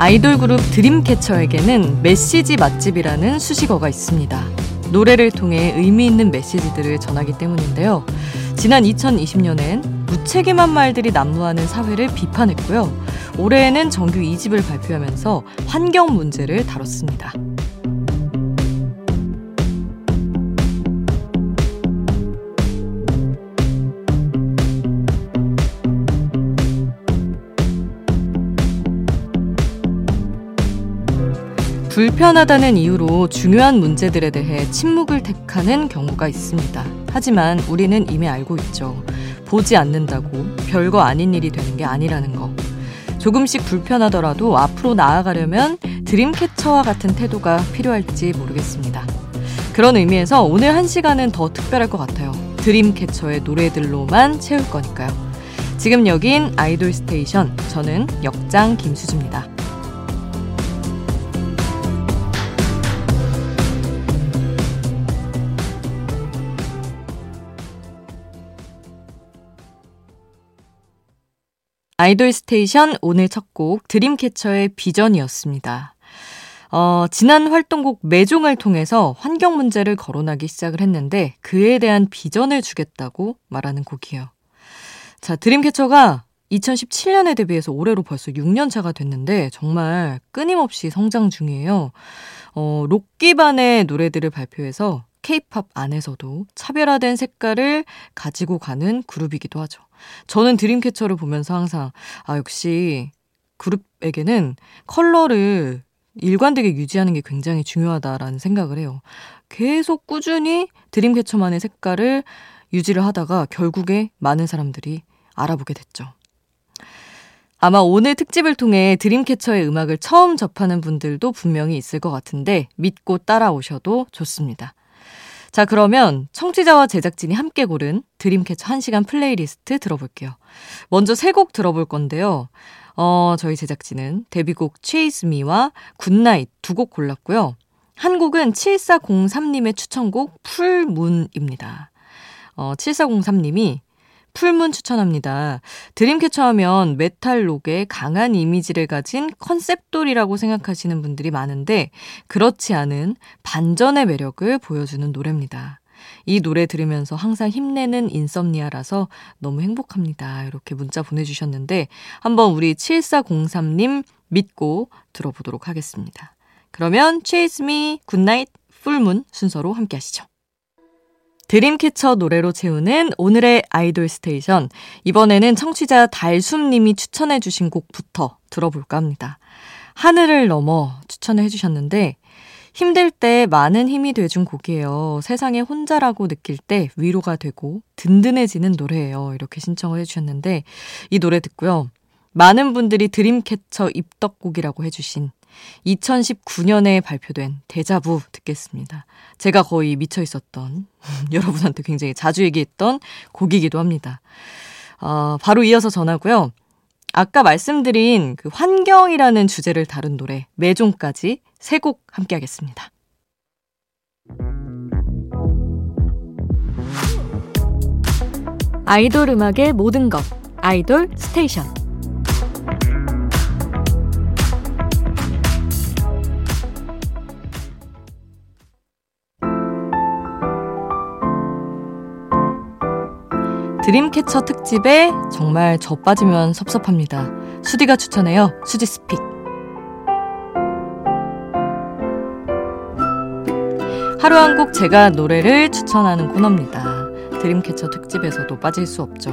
아이돌 그룹 드림캐쳐에게는 메시지 맛집이라는 수식어가 있습니다. 노래를 통해 의미 있는 메시지들을 전하기 때문인데요. 지난 2020년엔 무책임한 말들이 난무하는 사회를 비판했고요. 올해에는 정규 2집을 발표하면서 환경 문제를 다뤘습니다. 불편하다는 이유로 중요한 문제들에 대해 침묵을 택하는 경우가 있습니다. 하지만 우리는 이미 알고 있죠. 보지 않는다고 별거 아닌 일이 되는 게 아니라는 거. 조금씩 불편하더라도 앞으로 나아가려면 드림캐쳐와 같은 태도가 필요할지 모르겠습니다. 그런 의미에서 오늘 한 시간은 더 특별할 것 같아요. 드림캐쳐의 노래들로만 채울 거니까요. 지금 여긴 아이돌 스테이션. 저는 역장 김수지입니다. 아이돌 스테이션 오늘 첫 곡 드림캐쳐의 VISION이었습니다. 어, 지난 활동곡 MAISON을 통해서 환경 문제를 거론하기 시작을 했는데 그에 대한 비전을 주겠다고 말하는 곡이에요. 자, 드림캐쳐가 2017년에 데뷔해서 올해로 벌써 6년 차가 됐는데 정말 끊임없이 성장 중이에요. 어, 록 기반의 노래들을 발표해서 케이팝 안에서도 차별화된 색깔을 가지고 가는 그룹이기도 하죠. 저는 드림캐쳐를 보면서 항상 아 역시 그룹에게는 컬러를 일관되게 유지하는 게 굉장히 중요하다라는 생각을 해요. 계속 꾸준히 드림캐쳐만의 색깔을 유지를 하다가 결국에 많은 사람들이 알아보게 됐죠. 아마 오늘 특집을 통해 드림캐쳐의 음악을 처음 접하는 분들도 분명히 있을 것 같은데 믿고 따라오셔도 좋습니다. 자, 그러면 청취자와 제작진이 함께 고른 드림캐쳐 1시간 플레이리스트 들어볼게요. 먼저 세 곡 들어볼 건데요. 어, 저희 제작진은 데뷔곡 Chase Me와 Good Night 두 곡 골랐고요. 한 곡은 7403님의 추천곡 Full Moon입니다. 어, 7403님이 Full Moon 추천합니다. 드림캐쳐 하면 메탈록의 강한 이미지를 가진 컨셉돌이라고 생각하시는 분들이 많은데 그렇지 않은 반전의 매력을 보여주는 노래입니다. 이 노래 들으면서 항상 힘내는 인썸니아라서 너무 행복합니다. 이렇게 문자 보내주셨는데 한번 우리 7403님 믿고 들어보도록 하겠습니다. 그러면 Chase Me, Goodnight, Fullmoon 순서로 함께 하시죠. 드림캐쳐 노래로 채우는 오늘의 아이돌 스테이션. 이번에는 청취자 달숨님이 추천해주신 곡부터 들어볼까 합니다. 하늘을 넘어 추천을 해주셨는데, 힘들 때 많은 힘이 돼준 곡이에요. 세상에 혼자라고 느낄 때 위로가 되고 든든해지는 노래예요. 이렇게 신청을 해주셨는데, 이 노래 듣고요. 많은 분들이 드림캐쳐 입덕곡이라고 해주신 2019년에 발표된 데자부 듣겠습니다. 제가 거의 미쳐 있었던 여러분한테 굉장히 자주 얘기했던 곡이기도 합니다. 어, 바로 이어서 전하고요. 아까 말씀드린 그 환경이라는 주제를 다룬 노래 매종까지 세 곡 함께 하겠습니다. 아이돌 음악의 모든 것 아이돌 스테이션 드림캐쳐 특집에 정말 저 빠지면 섭섭합니다. 수디가 추천해요. 수지 스픽. 하루 한 곡 제가 노래를 추천하는 코너입니다. 드림캐쳐 특집에서도 빠질 수 없죠.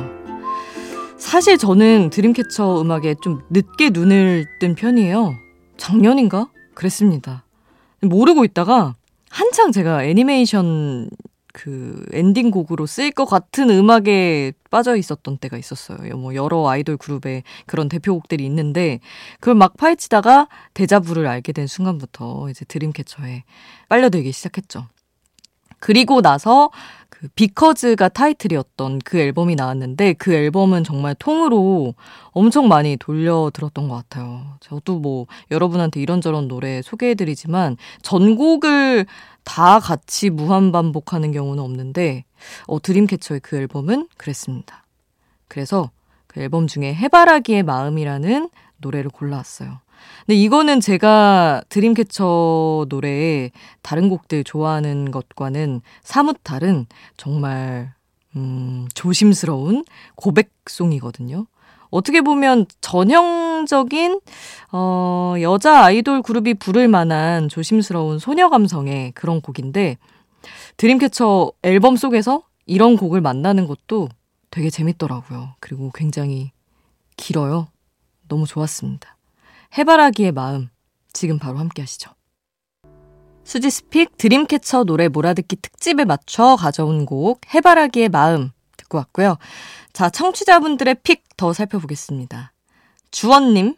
사실 저는 드림캐쳐 음악에 좀 늦게 눈을 뜬 편이에요. 작년인가? 그랬습니다. 모르고 있다가 한창 제가 애니메이션 그 엔딩 곡으로 쓰일 것 같은 음악에 빠져 있었던 때가 있었어요. 뭐 여러 아이돌 그룹의 그런 대표곡들이 있는데 그걸 막 파헤치다가 Deja Vu를 알게 된 순간부터 이제 드림캐쳐에 빨려들기 시작했죠. 그리고 나서 그 BEcause가 타이틀이었던 그 앨범이 나왔는데 그 앨범은 정말 통으로 엄청 많이 돌려 들었던 것 같아요. 저도 뭐 여러분한테 이런저런 노래 소개해드리지만 전곡을 다 같이 무한 반복하는 경우는 없는데 어, 드림캐쳐의 그 앨범은 그랬습니다. 그래서 그 앨범 중에 해바라기의 마음이라는 노래를 골라왔어요. 근데 이거는 제가 드림캐쳐 노래의 다른 곡들 좋아하는 것과는 사뭇 다른 정말 음, 조심스러운 고백송이거든요. 어떻게 보면 전형적인 어, 여자 아이돌 그룹이 부를 만한 조심스러운 소녀 감성의 그런 곡인데 드림캐쳐 앨범 속에서 이런 곡을 만나는 것도 되게 재밌더라고요. 그리고 굉장히 길어요. 너무 좋았습니다. 해바라기의 마음 지금 바로 함께 하시죠. 수지스픽 드림캐쳐 노래 몰아듣기 특집에 맞춰 가져온 곡 해바라기의 마음 듣고 왔고요. 자, 청취자분들의 pick 더 살펴보겠습니다. 주원님,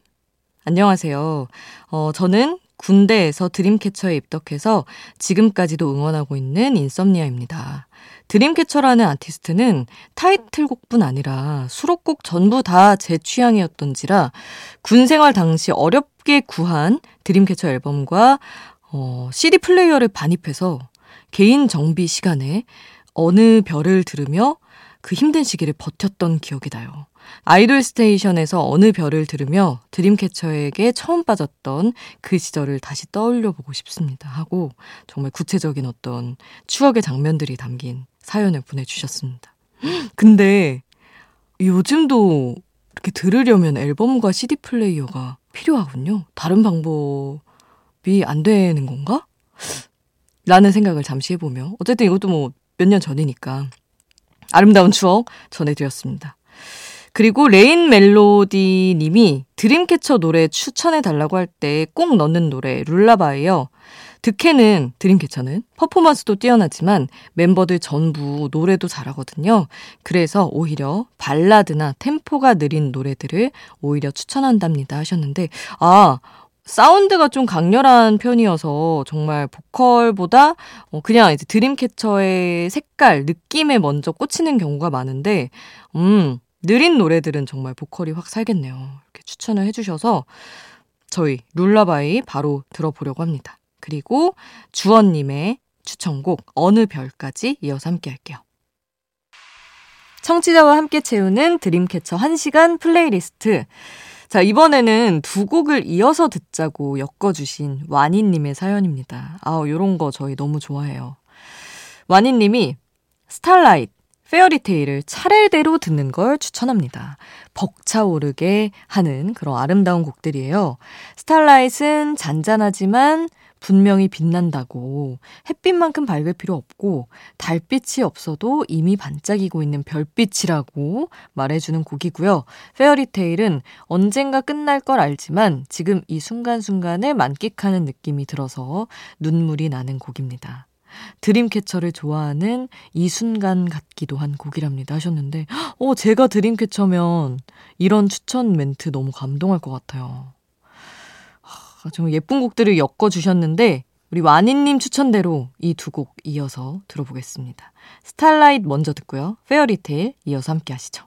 안녕하세요. 어, 저는 군대에서 드림캐쳐에 입덕해서 지금까지도 응원하고 있는 InSomnia입니다. 드림캐쳐라는 아티스트는 타이틀곡뿐 아니라 수록곡 전부 다 제 취향이었던지라 군 생활 당시 어렵게 구한 드림캐쳐 앨범과 어, CD 플레이어를 반입해서 개인 정비 시간에 어느 별을 들으며 그 힘든 시기를 버텼던 기억이 나요. 아이돌 스테이션에서 어느 별을 들으며 드림캐쳐에게 처음 빠졌던 그 시절을 다시 떠올려 보고 싶습니다. 하고 정말 구체적인 어떤 추억의 장면들이 담긴 사연을 보내주셨습니다. 근데 요즘도 이렇게 들으려면 앨범과 CD 플레이어가 필요하군요. 다른 방법이 안 되는 건가? 라는 생각을 잠시 해보며 어쨌든 이것도 뭐 몇 년 전이니까 아름다운 추억 전해드렸습니다. 그리고 레인 멜로디 님이 드림캐쳐 노래 추천해 달라고 할 때 꼭 넣는 노래 Lullaby예요. 득해는 드림캐쳐는 퍼포먼스도 뛰어나지만 멤버들 전부 노래도 잘하거든요. 그래서 오히려 발라드나 템포가 느린 노래들을 오히려 추천한답니다 하셨는데 아 사운드가 좀 강렬한 편이어서 정말 보컬보다 어, 그냥 이제 드림캐쳐의 색깔, 느낌에 먼저 꽂히는 경우가 많은데, 음, 느린 노래들은 정말 보컬이 확 살겠네요. 이렇게 추천을 해주셔서 저희 Lullaby 바로 들어보려고 합니다. 그리고 주원님의 추천곡 어느 별까지 이어서 함께 할게요. 청취자와 함께 채우는 드림캐쳐 1시간 플레이리스트. 자, 이번에는 두 곡을 이어서 듣자고 엮어주신 와니님의 사연입니다. 아우, 요런 거 저희 너무 좋아해요. 와니님이 Starlight, Fairy Tale을 차례대로 듣는 걸 추천합니다. 벅차오르게 하는 그런 아름다운 곡들이에요. Starlight는 잔잔하지만 분명히 빛난다고 햇빛만큼 밝을 필요 없고 달빛이 없어도 이미 반짝이고 있는 별빛이라고 말해주는 곡이고요. 페어리테일은 언젠가 끝날 걸 알지만 지금 이 순간순간을 만끽하는 느낌이 들어서 눈물이 나는 곡입니다. 드림캐쳐를 좋아하는 이 순간 같기도 한 곡이랍니다 하셨는데, 어, 제가 드림캐쳐면 이런 추천 멘트 너무 감동할 것 같아요. 정말 예쁜 곡들을 엮어주셨는데, 우리 와니님 추천대로 이 두 곡 이어서 들어보겠습니다. 스타라이트 먼저 듣고요. 페어리테일 이어서 함께 하시죠.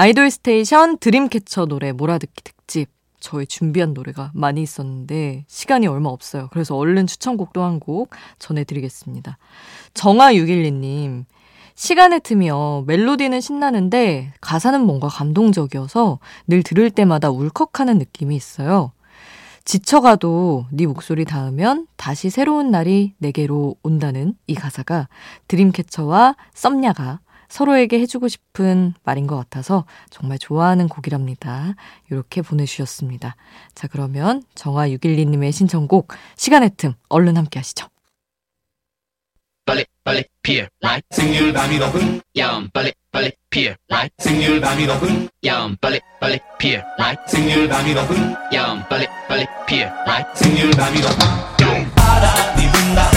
아이돌 스테이션 드림캐쳐 노래 몰아듣기 특집. 저희 준비한 노래가 많이 있었는데 시간이 얼마 없어요. 그래서 얼른 추천곡 또한곡 전해드리겠습니다. 정아612님. 시간의 틈이요. 멜로디는 신나는데 가사는 뭔가 감동적이어서 늘 들을 때마다 울컥하는 느낌이 있어요. 지쳐가도 네 목소리 닿으면 다시 새로운 날이 내게로 온다는 이 가사가 드림캐쳐와 썸냐가 서로에게 해주고 싶은 말인 것 같아서 정말 좋아하는 곡이랍니다. 이렇게 보내주셨습니다. 자, 그러면 정화 612님의 신청곡 시간의 틈 얼른 함께 하시죠. 빨리 빨리 피어 라이 생일 밤이 높은 야음 빨리 빨리 피어 라이트 생률 밤이 높은 야음 빨리 빨리 피어 라이트 생률 밤이 높은 야음 빨리 빨리 피어 라이트 생률 밤이 높은 바람이 분다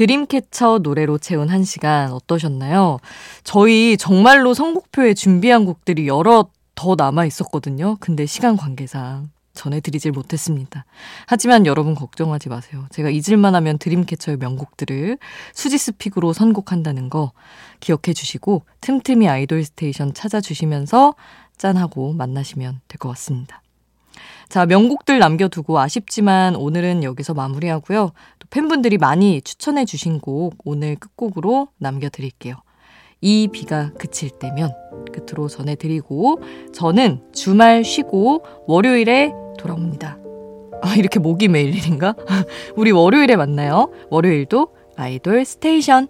드림캐쳐 노래로 채운 한 시간 어떠셨나요? 저희 정말로 선곡표에 준비한 곡들이 여러 더 남아 있었거든요. 근데 시간 관계상 전해드리질 못했습니다. 하지만 여러분 걱정하지 마세요. 제가 잊을만 하면 드림캐쳐의 명곡들을 수지's pick으로 선곡한다는 거 기억해 주시고 틈틈이 아이돌 스테이션 찾아주시면서 짠하고 만나시면 될 것 같습니다. 자, 명곡들 남겨두고 아쉽지만 오늘은 여기서 마무리하고요. 또 팬분들이 많이 추천해 주신 곡 오늘 끝곡으로 남겨드릴게요. 이 비가 그칠 때면 끝으로 전해드리고 저는 주말 쉬고 월요일에 돌아옵니다. 아, 이렇게 목이 메일 일인가? 우리 월요일에 만나요. 월요일도 아이돌 스테이션.